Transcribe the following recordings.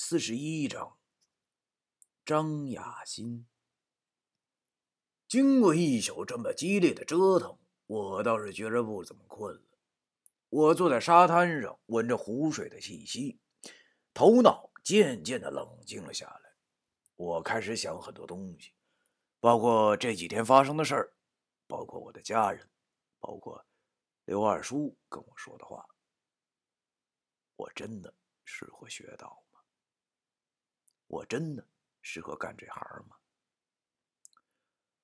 四十一章，张雅欣。经过一宿这么激烈的折腾，我倒是觉着不怎么困了。我坐在沙滩上，闻着湖水的气息，头脑渐渐的冷静了下来。我开始想很多东西，包括这几天发生的事儿，包括我的家人，包括刘二叔跟我说的话。我真的适合学道吗？我真的适合干这行吗？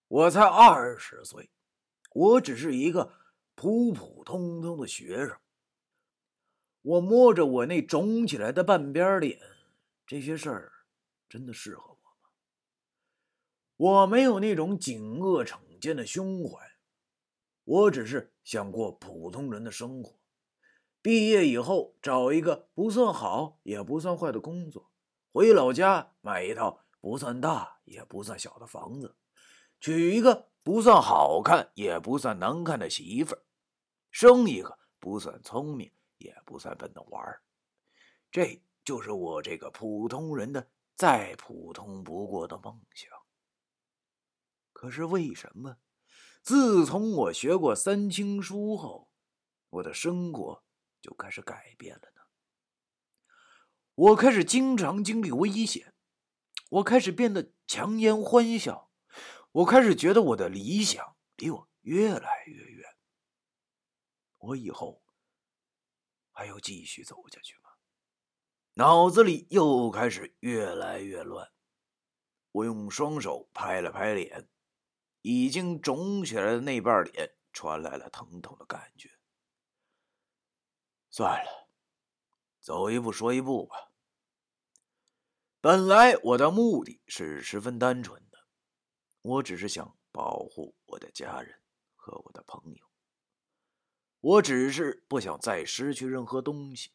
我才二十岁，我只是一个普普通通的学生。我摸着我那肿起来的半边脸，这些事儿真的适合我吗？我没有那种警恶惩奸的胸怀，我只是想过普通人的生活。毕业以后，找一个不算好也不算坏的工作，回老家买一套不算大也不算小的房子，娶一个不算好看也不算难看的媳妇儿，生一个不算聪明也不算笨的娃儿。这就是我这个普通人的再普通不过的梦想。可是为什么，自从我学过三清书后，我的生活……就开始改变了呢。我开始经常经历危险，我开始变得强颜欢笑，我开始觉得我的理想离我越来越远。我以后还要继续走下去吗？脑子里又开始越来越乱。我用双手拍了拍脸，已经肿起来的那半脸传来了疼痛的感觉。算了，走一步说一步吧。本来我的目的是十分单纯的，我只是想保护我的家人和我的朋友。我只是不想再失去任何东西。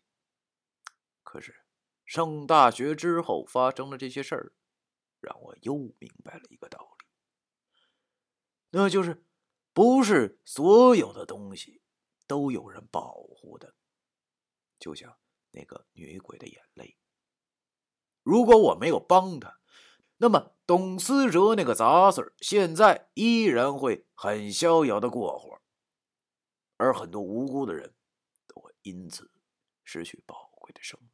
可是上大学之后发生了这些事儿，让我又明白了一个道理，那就是不是所有的东西都有人保护的。就像那个女鬼的眼泪，如果我没有帮他，那么董思哲那个杂碎现在依然会很逍遥的过活，而很多无辜的人都会因此失去宝贵的生命。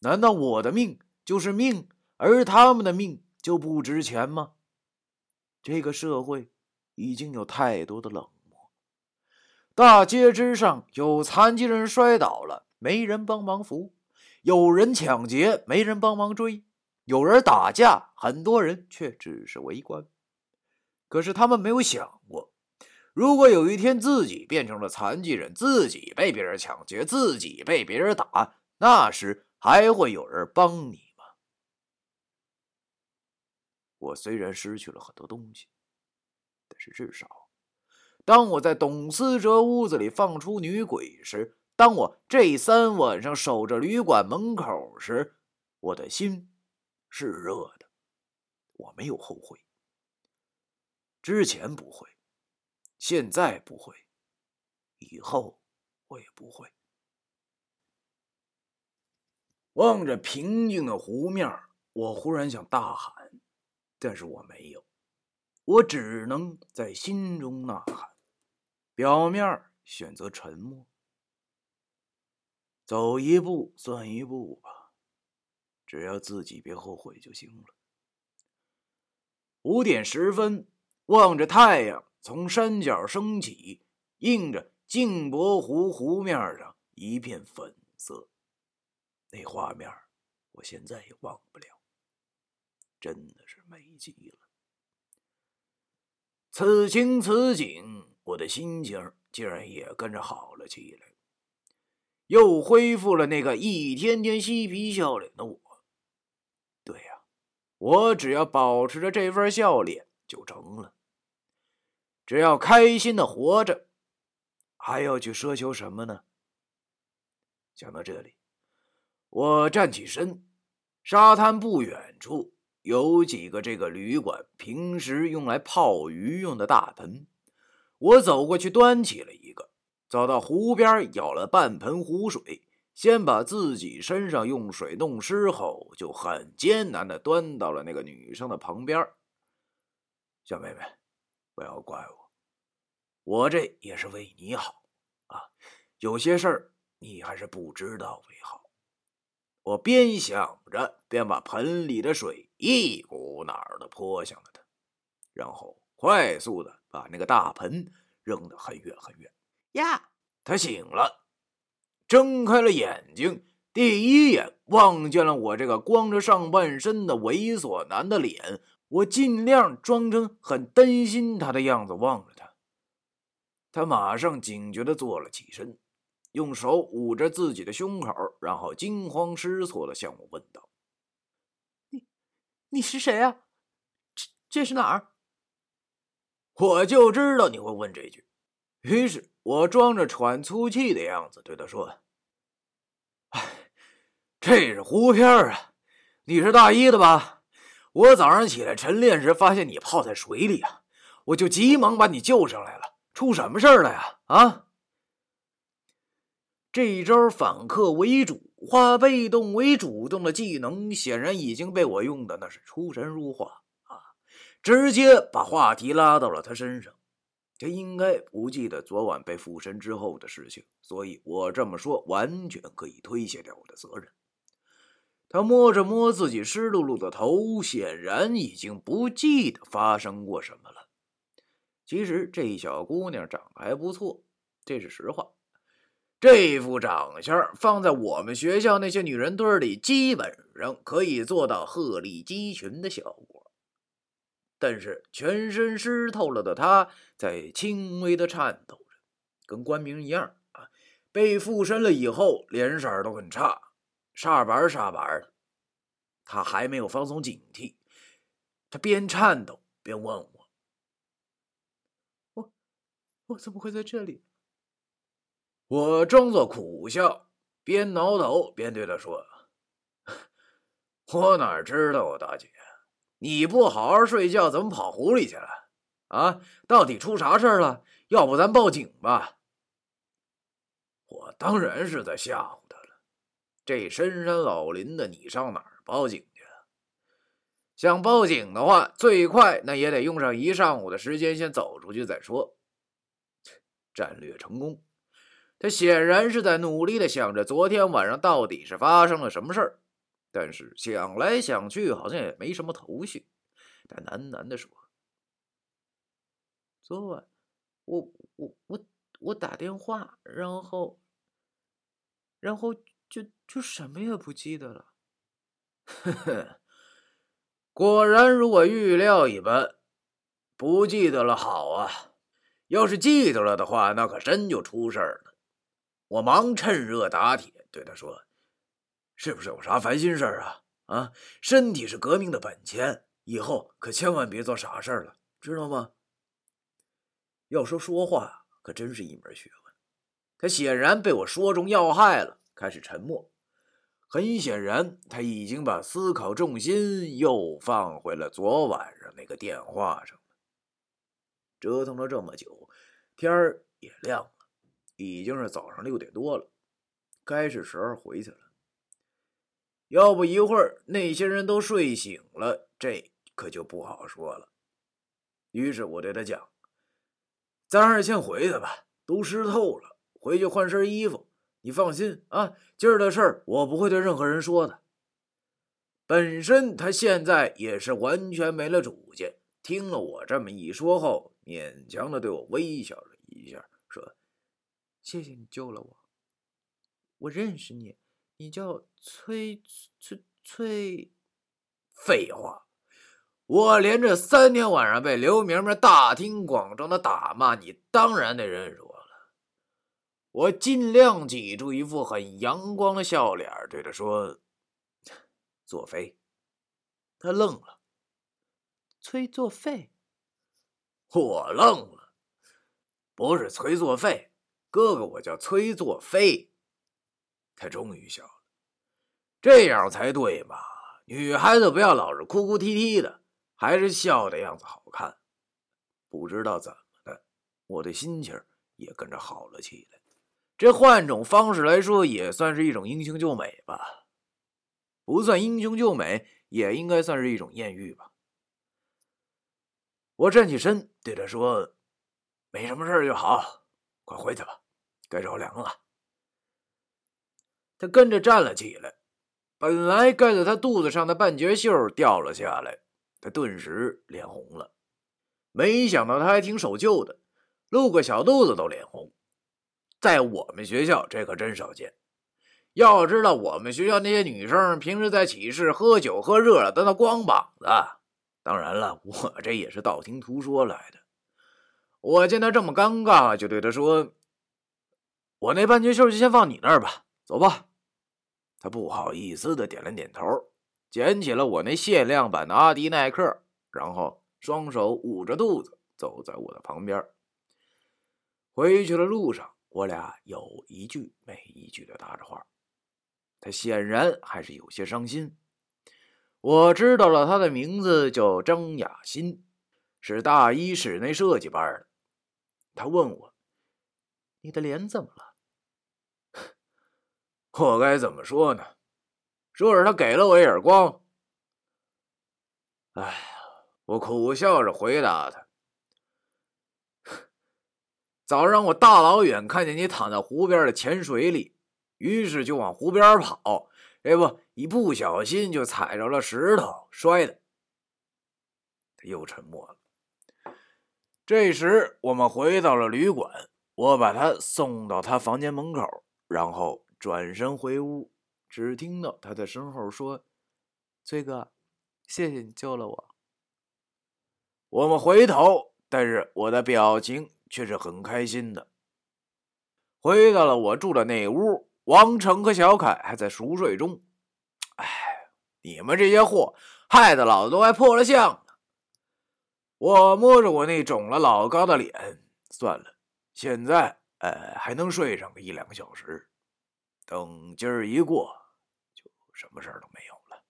难道我的命就是命，而他们的命就不值钱吗？这个社会已经有太多的冷漠。大街之上有残疾人摔倒了，没人帮忙扶；有人抢劫，没人帮忙追；有人打架，很多人却只是围观。可是他们没有想过，如果有一天自己变成了残疾人，自己被别人抢劫，自己被别人打，那时还会有人帮你吗？我虽然失去了很多东西，但是至少……当我在董思哲屋子里放出女鬼时，当我这三晚上守着旅馆门口时，我的心是热的。我没有后悔，之前不会，现在不会，以后我也不会。望着平静的湖面，我忽然想大喊，但是我没有，我只能在心中呐喊。表面选择沉默，走一步算一步吧，只要自己别后悔就行了。五点十分，望着太阳从山脚升起，映着镜泊湖湖面上一片粉色，那画面我现在也忘不了，真的是美极了。此情此景。我的心情竟然也跟着好了起来，又恢复了那个一天天嬉皮笑脸的我。对呀，我只要保持着这份笑脸就成了。只要开心的活着，还要去奢求什么呢？想到这里，我站起身，沙滩不远处有几个这个旅馆平时用来泡鱼用的大盆。我走过去，端起了一个，走到湖边舀了半盆湖水，先把自己身上用水弄湿后，就很艰难的端到了那个女生的旁边。小妹妹，不要怪我，我这也是为你好啊。有些事儿你还是不知道为好。我边想着，边把盆里的水一股脑的泼向了他，然后快速的把那个大盆扔得很远很远。呀，他醒了，睁开了眼睛，第一眼望见了我这个光着上半身的猥琐男的脸。我尽量装成很担心他的样子望着他，他马上警觉的坐了起身。用手捂着自己的胸口，然后惊慌失措的向我问道：“你，你是谁啊？这这是哪儿？”我就知道你会问这句，于是我装着喘粗气的样子对他说：“哎，这是湖片啊，你是大一的吧？我早上起来晨练时发现你泡在水里啊，我就急忙把你救上来了。出什么事儿了呀？啊？”这一招反客为主、化被动为主动的技能，显然已经被我用的那是出神入化啊！直接把话题拉到了他身上。他应该不记得昨晚被附身之后的事情，所以我这么说完全可以推卸掉我的责任。他摸着摸自己湿漉漉的头，显然已经不记得发生过什么了。其实这小姑娘长得还不错，这是实话。这副长相放在我们学校那些女人堆里，基本上可以做到鹤立鸡群的效果。但是全身湿透了的他，在轻微的颤抖着，跟关明一样啊。被附身了以后，脸色都很差，煞白煞白的。他还没有放松警惕，他边颤抖边问我：“我，我怎么会在这里？”我装作苦笑，边挠头边对他说：“ 我哪知道啊，大姐，你不好好睡觉，怎么跑湖里去了？啊，到底出啥事了？要不咱报警吧？”我当然是在吓唬他了。这深山老林的，你上哪儿报警去？想报警的话，最快那也得用上一上午的时间，先走出去再说。战略成功。他显然是在努力的想着昨天晚上到底是发生了什么事儿，但是想来想去好像也没什么头绪。他喃喃的说：“昨晚我我我我打电话，然后然后就就什么也不记得了。呵呵，果然如我预料一般，不记得了好啊。要是记得了的话，那可真就出事儿了。”我忙趁热打铁，对他说：“是不是有啥烦心事儿啊？啊，身体是革命的本钱，以后可千万别做傻事儿了，知道吗？”要说说话，可真是一门学问。他显然被我说中要害了，开始沉默。很显然，他已经把思考重心又放回了昨晚上那个电话上了。折腾了这么久，天儿也亮了。已经是早上六点多了，该是时候回去了。要不一会儿那些人都睡醒了，这可就不好说了。于是我对他讲：“咱还是先回去吧，都湿透了，回去换身衣服。你放心啊，今儿的事儿我不会对任何人说的。”本身他现在也是完全没了主见，听了我这么一说后，勉强的对我微笑了一下。说谢谢你救了我，我认识你，你叫崔崔崔。废话，我连着三天晚上被刘明明大庭广众的打骂，你当然得认识我了。我尽量挤出一副很阳光的笑脸，对他说：“作废。”他愣了，崔作废。我愣了，不是崔作废。哥哥，我叫崔作飞。他终于笑了，这样才对嘛！女孩子不要老是哭哭啼啼的，还是笑的样子好看。不知道怎么的，我的心情也跟着好了起来。这换种方式来说，也算是一种英雄救美吧。不算英雄救美，也应该算是一种艳遇吧。我站起身，对他说：“没什么事就好，快回去吧，该着凉了。”他跟着站了起来，本来盖在他肚子上的半截袖掉了下来，他顿时脸红了。没想到他还挺守旧的，露个小肚子都脸红。在我们学校，这可真少见。要知道，我们学校那些女生平时在寝室喝酒喝热了，都那光膀子。当然了，我这也是道听途说来的。我见他这么尴尬，就对他说：“我那半截袖就先放你那儿吧，走吧。”他不好意思的点了点头，捡起了我那限量版的阿迪耐克，然后。双手捂着肚子，走在我的旁边。回去的路上，我俩有一句没一句的搭着话。他显然还是有些伤心。我知道了，他的名字叫张雅欣，是大一室内设计班的。他问我：“你的脸怎么了？”我该怎么说呢？说是他给了我一耳光。哎呀。我苦笑着回答他：“早上我大老远看见你躺在湖边的浅水里，于是就往湖边跑。这不，一不小心就踩着了石头，摔的。”他又沉默了。这时，我们回到了旅馆，我把他送到他房间门口，然后转身回屋，只听到他在身后说：“崔哥，谢谢你救了我。”我们回头，但是我的表情却是很开心的。回到了我住的那屋，王成和小凯还在熟睡中。哎，你们这些货，害得老子都快破了相了。我摸着我那肿了老高的脸，算了，现在呃还能睡上个一两个小时。等今儿一过，就什么事儿都没有了。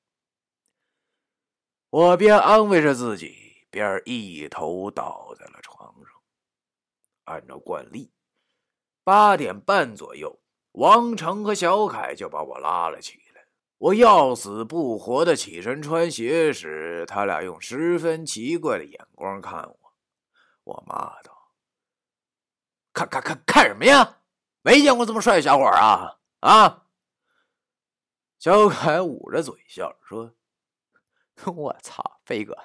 我边安慰着自己。边一头倒在了床上。按照惯例，八点半左右，王成和小凯就把我拉了起来。我要死不活的起身穿鞋时，他俩用十分奇怪的眼光看我。我骂道：“看看看看什么呀？没见过这么帅的小伙啊！”啊！小凯捂着嘴笑着说：“我操，飞哥！”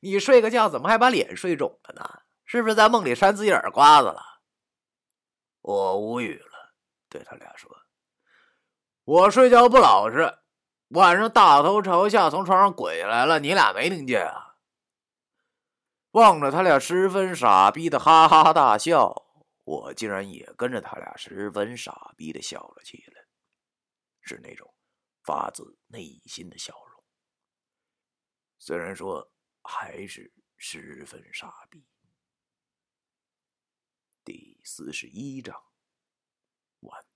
你睡个觉怎么还把脸睡肿了呢？是不是在梦里扇自己耳刮子了？我无语了，对他俩说：“我睡觉不老实，晚上大头朝下从床上滚下来了，你俩没听见啊？”望着他俩十分傻逼的哈哈大笑，我竟然也跟着他俩十分傻逼的笑了起来，是那种发自内心的笑容。虽然说。还是十分傻逼。第四十一章完。